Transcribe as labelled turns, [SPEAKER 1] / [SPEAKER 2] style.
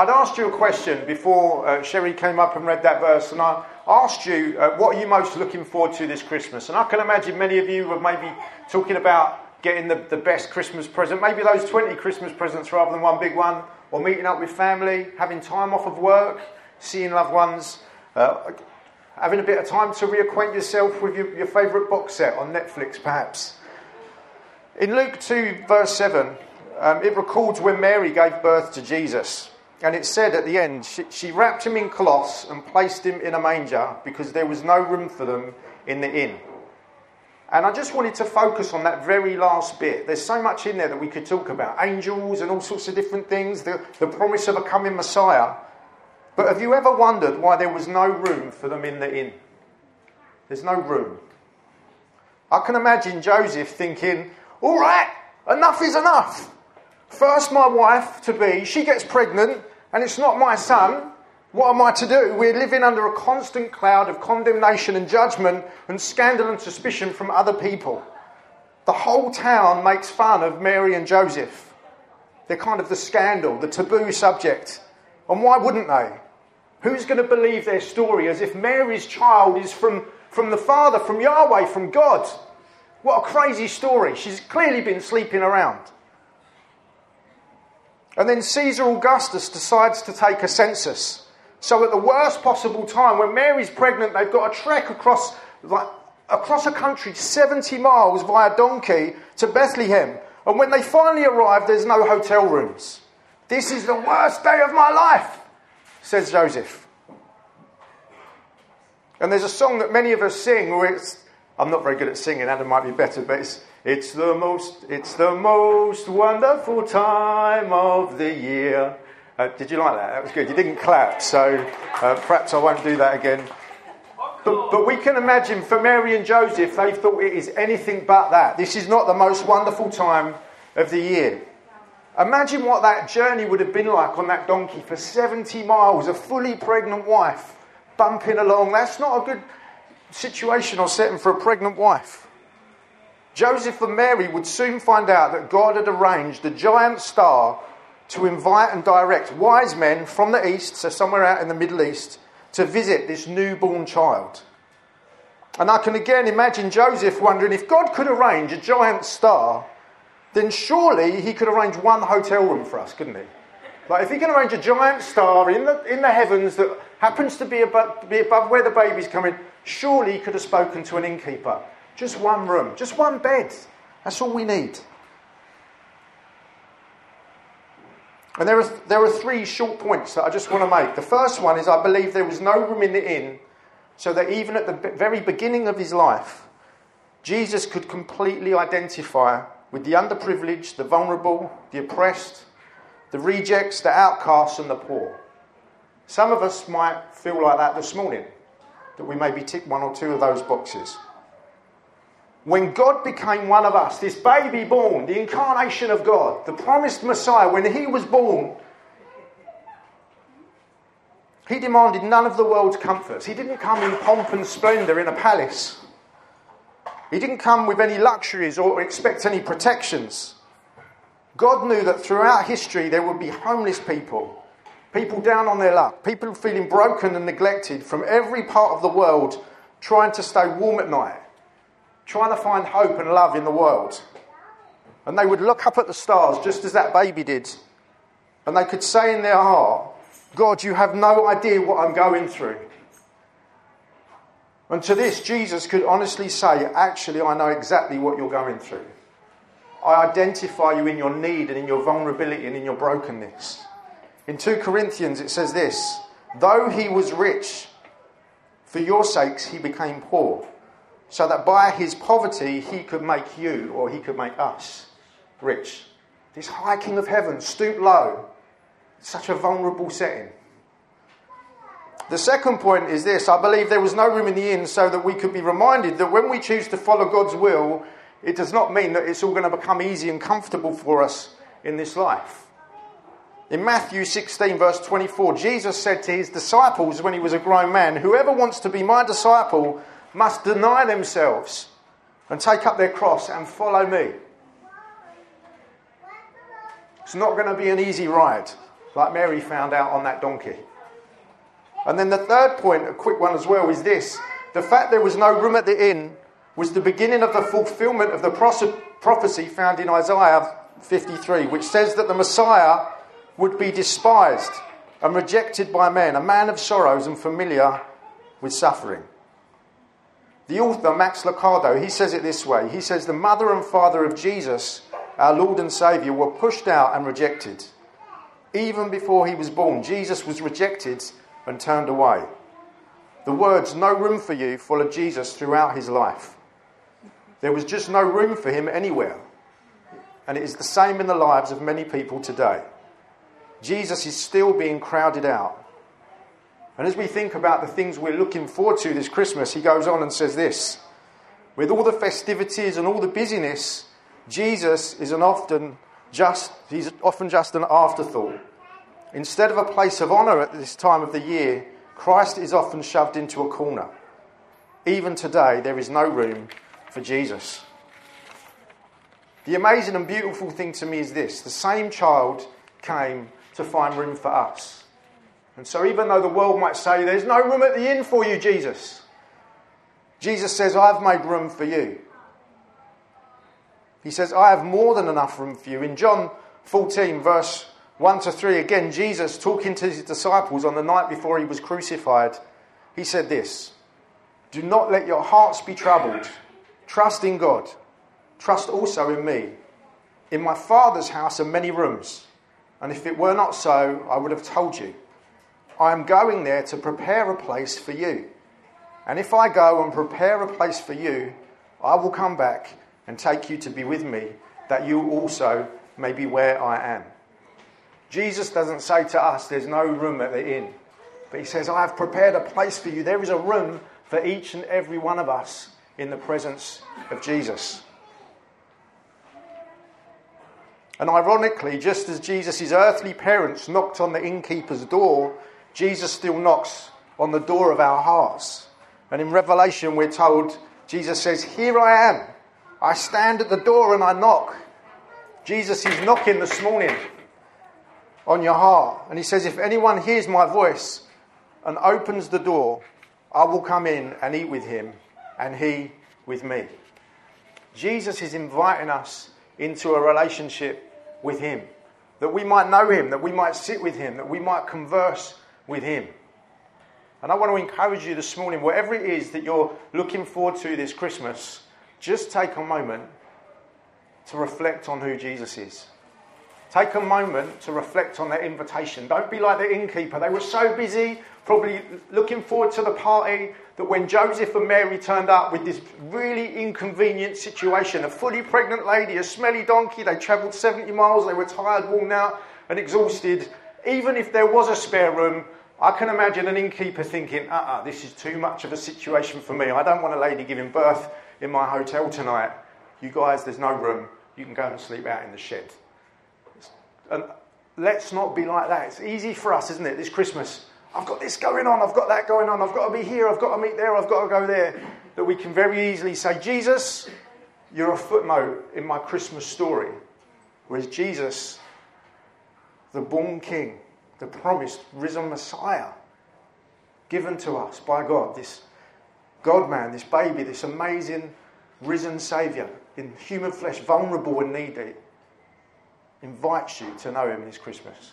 [SPEAKER 1] I'd asked you a question before uh, Sherry came up and read that verse, and I asked you, uh, what are you most looking forward to this Christmas? And I can imagine many of you were maybe talking about getting the, the best Christmas present, maybe those 20 Christmas presents rather than one big one, or meeting up with family, having time off of work, seeing loved ones, uh, having a bit of time to reacquaint yourself with your, your favourite box set on Netflix, perhaps. In Luke 2, verse 7, um, it records when Mary gave birth to Jesus. And it said at the end, she, she, wrapped him in cloths and placed him in a manger because there was no room for them in the inn. And I just wanted to focus on that very last bit. There's so much in there that we could talk about angels and all sorts of different things, the, the promise of a coming Messiah. But have you ever wondered why there was no room for them in the inn? There's no room. I can imagine Joseph thinking, all right, enough is enough. First, my wife to be, she gets pregnant, and it's not my son. What am I to do? We're living under a constant cloud of condemnation and judgment and scandal and suspicion from other people. The whole town makes fun of Mary and Joseph. They're kind of the scandal, the taboo subject. And why wouldn't they? Who's going to believe their story as if Mary's child is from, from the Father, from Yahweh, from God? What a crazy story. She's clearly been sleeping around. And then Caesar Augustus decides to take a census. So at the worst possible time, when Mary's pregnant, they've got to trek across, like, across a country 70 miles via donkey to Bethlehem. And when they finally arrive, there's no hotel rooms. This is the worst day of my life, says Joseph. And there's a song that many of us sing where it's, I'm not very good at singing, Adam might be better, but it's, it's the most, it's the most wonderful time of the year. Uh, did you like that? That was good. You didn't clap, so uh, perhaps I won't do that again. But, but we can imagine for Mary and Joseph, they thought it is anything but that. This is not the most wonderful time of the year. Imagine what that journey would have been like on that donkey for 70 miles, a fully pregnant wife bumping along. That's not a good situation or setting for a pregnant wife. Joseph and Mary would soon find out that God had arranged a giant star to invite and direct wise men from the east, so somewhere out in the Middle East, to visit this newborn child. And I can again imagine Joseph wondering if God could arrange a giant star, then surely he could arrange one hotel room for us, couldn't he? Like if he can arrange a giant star in the, in the heavens that happens to be above, be above where the baby's coming, surely he could have spoken to an innkeeper just one room, just one bed. That's all we need. And there are, there are three short points that I just want to make. The first one is I believe there was no room in the inn, so that even at the very beginning of his life, Jesus could completely identify with the underprivileged, the vulnerable, the oppressed, the rejects, the outcasts, and the poor. Some of us might feel like that this morning, that we maybe tick one or two of those boxes when God became one of us, this baby born, the incarnation of God, the promised Messiah, when he was born, he demanded none of the world's comforts. He didn't come in pomp and splendour in a palace. He didn't come with any luxuries or expect any protections. God knew that throughout history there would be homeless people, people down on their luck, people feeling broken and neglected from every part of the world trying to stay warm at night trying to find hope and love in the world. And they would look up at the stars just as that baby did. And they could say in their heart, God, you have no idea what I'm going through. And to this, Jesus could honestly say, Actually, I know exactly what you're going through. I identify you in your need and in your vulnerability and in your brokenness. In 2 Corinthians, it says this Though he was rich, for your sakes he became poor so that by his poverty he could make you or he could make us rich. This high king of heaven stooped low. Such a vulnerable setting. The second point is this I believe there was no room in the inn so that we could be reminded that when we choose to follow God's will, it does not mean that it's all going to become easy and comfortable for us in this life. In Matthew 16, verse 24, Jesus said to his disciples when he was a grown man, Whoever wants to be my disciple must deny themselves and take up their cross and follow me. It's not going to be an easy ride. like Mary found out on that donkey. And then the third point, a quick one as well, is this the fact there was no room at the inn was the beginning of the fulfillment of the prophecy found in Isaiah 53, which says that the Messiah would be despised and rejected by men, a man of sorrows and familiar with suffering. The author, Max Lucado, he says it this way He says, The mother and father of Jesus, our Lord and Saviour, were pushed out and rejected. Even before he was born, Jesus was rejected and turned away. The words, no room for you, followed Jesus throughout his life. There was just no room for him anywhere. And it is the same in the lives of many people today. Jesus is still being crowded out. And as we think about the things we're looking forward to this Christmas, he goes on and says this With all the festivities and all the busyness, Jesus is an often just, he's often just an afterthought. Instead of a place of honour at this time of the year, Christ is often shoved into a corner. Even today, there is no room for Jesus. The amazing and beautiful thing to me is this the same child came to find room for us. And so, even though the world might say, There's no room at the inn for you, Jesus, Jesus says, I've made room for you. He says, I have more than enough room for you. In John 14, verse 1 to 3, again, Jesus talking to his disciples on the night before he was crucified, he said this Do not let your hearts be troubled. Trust in God. Trust also in me. In my Father's house are many rooms, and if it were not so, I would have told you. I am going there to prepare a place for you. And if I go and prepare a place for you, I will come back and take you to be with me, that you also may be where I am. Jesus doesn't say to us, There's no room at the inn. But he says, I have prepared a place for you. There is a room for each and every one of us in the presence of Jesus. And ironically, just as Jesus' earthly parents knocked on the innkeeper's door, Jesus still knocks on the door of our hearts. And in Revelation, we're told, Jesus says, Here I am. I stand at the door and I knock. Jesus is knocking this morning on your heart. And he says, If anyone hears my voice and opens the door, I will come in and eat with him, and he with me. Jesus is inviting us into a relationship with him, that we might know him, that we might sit with him, that we might converse with him. And I want to encourage you this morning, whatever it is that you're looking forward to this Christmas, just take a moment to reflect on who Jesus is. Take a moment to reflect on that invitation. Don't be like the innkeeper. They were so busy, probably looking forward to the party, that when Joseph and Mary turned up with this really inconvenient situation a fully pregnant lady, a smelly donkey, they travelled 70 miles, they were tired, worn out, and exhausted. Even if there was a spare room, I can imagine an innkeeper thinking, uh uh-uh, uh this is too much of a situation for me. I don't want a lady giving birth in my hotel tonight. You guys, there's no room. You can go and sleep out in the shed. And let's not be like that. It's easy for us, isn't it, this Christmas? I've got this going on, I've got that going on, I've got to be here, I've got to meet there, I've got to go there. That we can very easily say, Jesus, you're a footnote in my Christmas story. Whereas Jesus, the born King, the promised risen Messiah, given to us by God, this God man, this baby, this amazing risen Saviour in human flesh, vulnerable and needy, invites you to know him this Christmas.